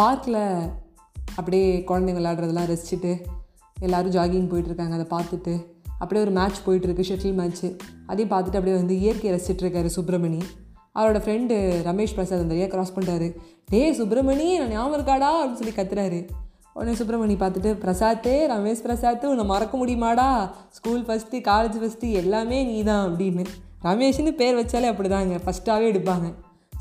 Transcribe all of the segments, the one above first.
பார்க்கில் அப்படியே குழந்தைங்க விளையாடுறதெல்லாம் ரசிச்சுட்டு எல்லோரும் ஜாகிங் போயிட்டுருக்காங்க அதை பார்த்துட்டு அப்படியே ஒரு மேட்ச் போயிட்டுருக்கு ஷட்டில் மேட்ச்சு அதையும் பார்த்துட்டு அப்படியே வந்து இயற்கையை ரசிச்சிட்ருக்காரு சுப்பிரமணி. அவரோட ஃப்ரெண்டு ரமேஷ் பிரசாத் அந்த ஏரியா க்ராஸ் பண்ணுறாரு டே சுப்பிரமணி நான் ஞாபகம் இருக்காடா? அப்படின்னு சொல்லி கத்துறாரு. உடனே சுப்பிரமணி பார்த்துட்டு பிரசாத்தே ரமேஷ் பிரசாத் உன்னை மறக்க முடியுமாடா? ஸ்கூல் ஃபஸ்ட்டு காலேஜ் ஃபஸ்ட்டு எல்லாமே நீ தான் அப்படின்னு. ரமேஷ்னு பேர் வச்சாலே அப்படி தாங்க ஃபஸ்ட்டாகவே எடுப்பாங்க.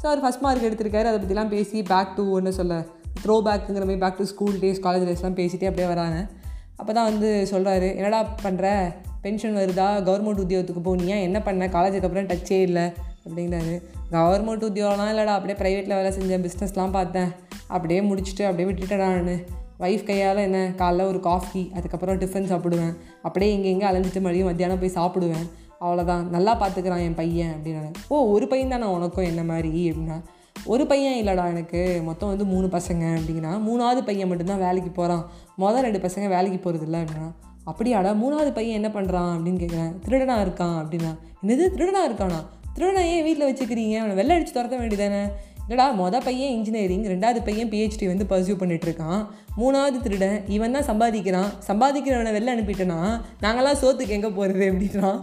ஸோ அவர் ஃபஸ்ட் மார்க் எடுத்திருக்காரு. அதை பற்றிலாம் பேசி பேக் டூ ஒன்று சொல்ல த்ரோ பேக்குங்கிற மாதிரி back to school days college டேஸ்லாம் பேசிகிட்டே அப்படியே வராங்க. அப்போ தான் வந்து சொல்கிறாரு என்னடா பண்ணுற பென்ஷன் வருதா? கவர்மெண்ட் உத்தியோகத்துக்கு போனியா என்ன பண்ண? காலேஜுக்கு அப்புறம் டச்சே இல்லை. அப்படிங்கிறாரு. கவர்மெண்ட் உத்தியோகம்லாம் இல்லைடா அப்படியே ப்ரைவேட்டில் வேலை செஞ்சேன் பிஸ்னஸ்லாம் பார்த்தேன். அப்படியே முடிச்சுட்டு அப்படியே விட்டுட்டேன் நான். ஒய்ஃப் கையால் என்ன? காலைல ஒரு காஃபி அதுக்கப்புறம் டிஃபன் சாப்பிடுவேன். அப்படியே இங்கே எங்கே அலைஞ்சிட்டு மறுபடியும் மத்தியானம் போய் சாப்பிடுவேன். அவ்வளோதான் நல்லா பார்த்துக்கிறான் என் பையன். அப்படின்னாரு. ஓ ஒரு பையன் தானே உனக்கும்? என்ன மாதிரி? அப்படின்னா ஒரு பையன் இல்லைடா எனக்கு. மொத்தம் வந்து மூணு பசங்க அப்படின்னா மூணாவது பையன் மட்டும்தான் வேலைக்கு போகிறான் மொதல் ரெண்டு பசங்க வேலைக்கு போகிறது இல்லை அப்படின்னா அப்படியாடா மூணாவது பையன் என்ன பண்ணுறான் அப்படின்னு கேட்குறேன் திருடனாக இருக்கான் அப்படின்னா என்னது திருடனாக இருக்கானா? திருடனை ஏன் வீட்டில் வச்சுக்கிறீங்க? அவனை வெள்ளை அடித்து துரத்த வேண்டியதானே இல்லைடா மொதல் பையன் இன்ஜினியரிங் ரெண்டாவது பையன் பிஹெச்டி வந்து பர்சியூ பண்ணிகிட்ருக்கான் மூணாவது திருடன் இவன் தான் சம்பாதிக்கிறான். சம்பாதிக்கிறவனை வெளில அனுப்பிட்டேன்னா நாங்களாம் சோத்துக்கு எங்கே போகிறது அப்படின்றான்.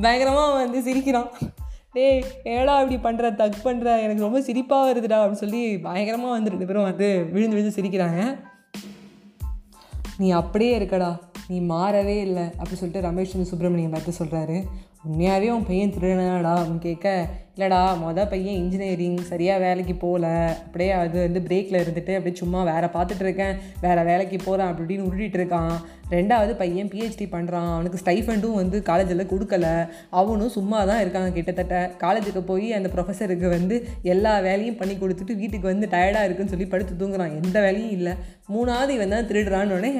பயங்கரமாக வந்து சிரிக்கிறான். டேய் ஏடா இப்படி பண்ணுற தக் பண்ணுற எனக்கு ரொம்ப சிரிப்பாக வருதுடா அப்படின்னு சொல்லி பயங்கரமாக வந்து ரெண்டு பேரும் வந்து விழுந்து விழுந்து சிரிக்கிறாங்க. நீ அப்படியே இருக்கடா. நீ மாறவே இல்லை அப்படி சொல்லிட்டு ரமேஷ் வந்து சுப்பிரமணியம் பார்த்து சொல்கிறாரு உண்மையாகவே உன் பையன் திருடனாடா அவன் கேட்க இல்லைடா மொதல் பையன் இன்ஜினியரிங் சரியாக வேலைக்கு போகல. அப்படியே அது வந்து பிரேக்கில் இருந்துட்டு அப்படியே சும்மா வேறு பார்த்துட்டு இருக்கேன் வேறு வேலைக்கு போகிறேன் அப்படி இப்படின்னு உருட்டிட்டு இருக்கான். ரெண்டாவது பையன் பிஹெச்டி பண்ணுறான் அவனுக்கு ஸ்டைஃபண்டும் வந்து காலேஜில் கொடுக்கல. அவனும் சும்மா தான் இருக்காங்க கிட்டத்தட்ட. காலேஜுக்கு போய் அந்த ப்ரொஃபஸருக்கு வந்து எல்லா வேலையும் பண்ணி கொடுத்துட்டு வீட்டுக்கு வந்து டயர்டாக இருக்குன்னு சொல்லி படுத்து தூங்குறான். எந்த வேலையும் இல்லை. மூணாவது இவன் தான் திருடுறான்னு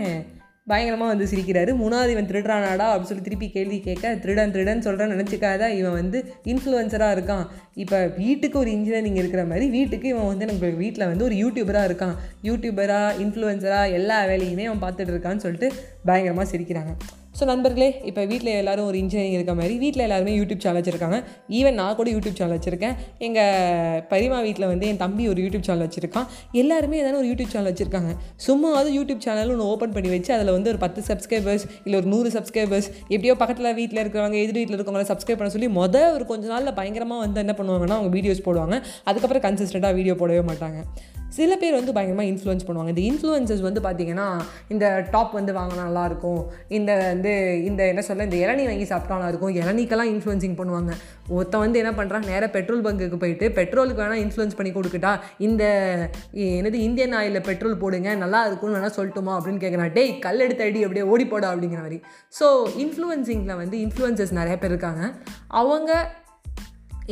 பயங்கரமாக வந்து சிரிக்கிறாரு. மூணாவது இவன் திருடுறானாடா அப்படின்னு சொல்லி திருப்பி கேள்வி கேட்க திருடன் திருடன் சொல்கிறேன் நினச்சிக்காத இவன் வந்து இன்ஃப்ளூயன்சராக இருக்கான். இப்போ வீட்டுக்கு ஒரு இன்ஜினியரிங் இருக்கிற மாதிரி வீட்டுக்கு இவன் வந்து எனக்கு வீட்டில் வந்து ஒரு யூடியூபராக இருக்கான். யூடியூபராக இன்ஃப்ளூயன்சராக எல்லா வேலையுமே அவன் பார்த்துட்டு இருக்கான்னு சொல்லிட்டு பயங்கரமாக சிரிக்கிறாங்க. ஸோ நண்பர்களே இப்போ வீட்டில் எல்லோரும் ஒரு இன்ஜினியரிங் இருக்க மாதிரி வீட்டில் எல்லாருமே யூடியூப் சேனல் வச்சுருக்காங்க. ஈவன் நான் கூட யூடியூப் சேனல் வச்சுருக்கேன். எங்கள் பரிமா வீட்டில் வந்து என் தம்பி ஒரு யூடியூப் சேனல் வச்சுருக்கான். எல்லாருமே ஏதாவது ஒரு யூடியூப் சேனல் வச்சுருக்காங்க. சும்மா அது யூடியூப் சேனல் ஒன்று ஓப்பன் பண்ணி வச்சு அதில் வந்து ஒரு பத்து சப்ஸ்கிரைபர்ஸ் இல்லை ஒரு நூறு சப்ஸ்கிரைபர்ஸ் எப்படியோ பக்கத்தில் வீட்டில் இருக்கிறவங்க எதிர் வீட்டில் இருக்கவங்கள சப்ஸ்கிரைப் பண்ண சொல்லி மொதல் ஒரு கொஞ்ச நாளில் பயங்கரமாக வந்து என்ன பண்ணுவாங்கன்னா அவங்க வீடியோஸ் போடுவாங்க. அதுக்கப்புறம் கன்சிஸ்டண்ட்டாக வீடியோ போடவே மாட்டாங்க. சில பேர் வந்து பயங்கரமாக இன்ஃப்ளூயன்ஸ் பண்ணுவாங்க. இந்த இன்ஃப்ளூயன்சஸ் வந்து பார்த்திங்கன்னா இந்த டாப் வந்து வாங்கினா நல்லாயிருக்கும். இந்த வந்து இந்த என்ன சொல்ல இந்த இளநீ வாங்கி சாப்பிட்டா நல்லாயிருக்கும். இளநீக்கெல்லாம் இன்ஃப்ளூயன்சிங் பண்ணுவாங்க. ஒருத்தன் வந்து என்ன பண்ணுறான் நேராக பெட்ரோல் பங்குக்கு போயிட்டு பெட்ரோலுக்கு வேணால் இன்ஃப்ளூயன்ஸ் பண்ணி கொடுக்கட்டா இந்த என்னது இந்தியன் ஆயிலில் பெட்ரோல் போடுங்க நல்லா இருக்கும்னு வேணால் சொல்லட்டுமா அப்படின்னு கேட்குறான் டேய் கல் எடுத்த அடி அப்படியே ஓடி போடா அப்படிங்கிற மாதிரி. ஸோ இன்ஃப்ளூயன்சிங்கில் வந்து இன்ஃப்ளூயன்சஸ் நிறைய பேர் இருக்காங்க. அவங்க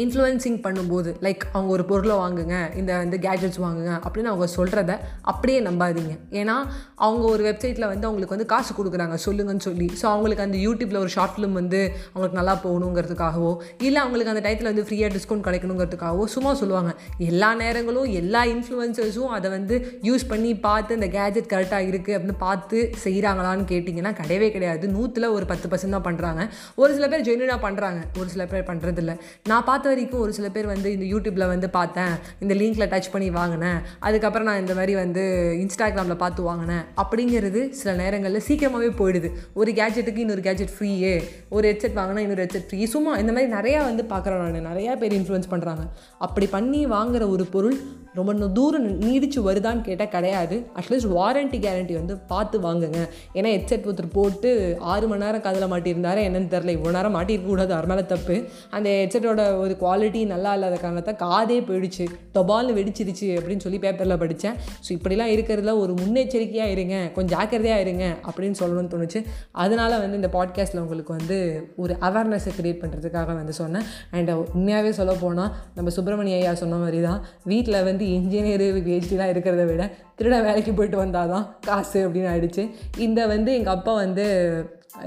இன்ஃப்ளூயன்சிங் பண்ணும்போது லைக் அவங்க ஒரு பொருளை வாங்குங்க இந்த இந்த கேஜெட்ஸ் வாங்குங்க அப்படின்னு அவங்க சொல்கிறத அப்படியே நம்பாதீங்க. ஏன்னா அவங்க ஒரு வெப்சைட்டில் வந்து அவங்களுக்கு வந்து காசு கொடுக்குறாங்க சொல்லுங்கன்னு சொல்லி. ஸோ அவங்களுக்கு அந்த யூடியூப்பில் ஒரு ஷார்ட் ஃபிலிம் வந்து அவங்களுக்கு நல்லா போகணுங்கிறதுக்காகவோ இல்லை அவங்களுக்கு அந்த டயத்தில் வந்து ஃப்ரீயாக டிஸ்கவுண்ட் கிடைக்கணுங்கிறதுக்காகவோ சும்மா சொல்லுவாங்க. எல்லா நேரங்களும் எல்லா இன்ஃப்ளூயன்சர்ஸும் அதை வந்து யூஸ் பண்ணி பார்த்து இந்த கேஜெட் கரெக்டாக இருக்குது அப்படின்னு பார்த்து செய்கிறாங்களான்னு கேட்டிங்கன்னா கிடையவே கிடையாது. நூற்றில் ஒரு பத்து பர்சன்ட் தான் பண்ணுறாங்க ஒரு சில பேர் ஜென்யூனாக பண்ணுறாங்க ஒரு சில பேர் பண்ணுறதில்ல நான் பார்த்து பார்த்த வரைக்கும் ஒரு சில பேர் வந்து இந்த யூடியூப்பில் வந்து பார்த்தேன். இந்த லிங்க்கில் டச் பண்ணி வாங்கினேன். அதுக்கப்புறம் நான் இந்த மாதிரி வந்து இன்ஸ்டாகிராமில் பார்த்து வாங்கினேன். அப்படிங்கிறது சில நேரங்களில் சீக்கிரமாகவே போயிடுது. ஒரு கேஜெட்டுக்கு இன்னொரு கேஜெட் ஃப்ரீயே ஒரு ஹெட்செட் வாங்கினா இன்னொரு ஹெட்செட் ஃப்ரீ சும்மா இந்த மாதிரி நிறையா வந்து பார்க்குறேன் நான். நிறையா பேர் இன்ஃப்ளூயன்ஸ் பண்ணுறாங்க அப்படி பண்ணி வாங்குகிற ஒரு பொருள் ரொம்ப தூரம் நீடிச்சு வருதான்னு கேட்டால் கிடையாது. அட்லீஸ்ட் வாரண்ட்டி கேரண்டி வந்து பார்த்து வாங்குங்க. ஏன்னா ஹெட்செட் ஒருத்தர் போட்டு ஆறு மணி நேரம் காதில் மாட்டியிருந்தாரு என்னன்னு தெரில இவ்வளோ நேரம் மாட்டிருக்க கூடாது மேலே தப்பு. அந்த ஹெட்செட்டோட ஒரு குவாலிட்டி நல்லா இல்லாத காரணத்தை காதே போயிடுச்சு. தொபால்னு வெடிச்சிருச்சு அப்படின்னு சொல்லி பேப்பரில் படித்தேன் ஸோ இப்படிலாம் இருக்கிறதுல ஒரு முன்னெச்சரிக்கையாக இருங்க. கொஞ்சம் ஜாக்கிரதையாக இருங்க அப்படின்னு சொல்லணும்னு தோணுச்சு. அதனால் வந்து இந்த பாட்காஸ்ட்டில் உங்களுக்கு வந்து ஒரு அவேர்னஸை க்ரியேட் பண்ணுறதுக்காக வந்து சொன்னேன். அண்ட் உண்மையாகவே சொல்ல போனால் நம்ம சுப்பிரமணிய ஐயா சொன்ன மாதிரி தான் வீட்டில் வந்து இன்ஜினியரு பிஹெச்டிலாம் இருக்கிறத விட திருட வேலைக்கு போயிட்டு வந்தால் தான் காசு அப்படின்னு ஆயிடுச்சு. இந்த வந்து எங்கள் அப்பா வந்து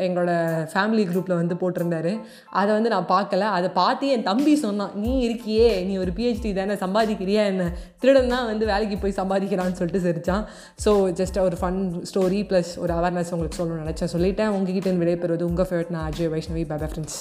எங்களோட ஃபேமிலி குரூப்பில் வந்து போட்டிருந்தாரு. அதை வந்து நான் பார்க்கல. அதை பார்த்து என் தம்பி சொன்னான் நீ இருக்கியே நீ ஒரு பிஹெச்டி தானே சம்பாதிக்கிறியா என்ன? திருடன் தான் வந்து வேலைக்கு போய் சம்பாதிக்கிறான்னு சொல்லிட்டு சிரிச்சான். ஸோ ஜஸ்ட் ஒரு ஃபன் ஸ்டோரி ப்ளஸ் ஒரு அவேர்னஸ் உங்களுக்கு சொல்லணும்னு நினச்சேன். சொல்லிட்டேன். உங்ககிட்ட விடைபெறுவது உங்கள் ஃபேவரட் நான் அஜய் வைஷ்ணவி பாபா ஃப்ரெண்ட்ஸ்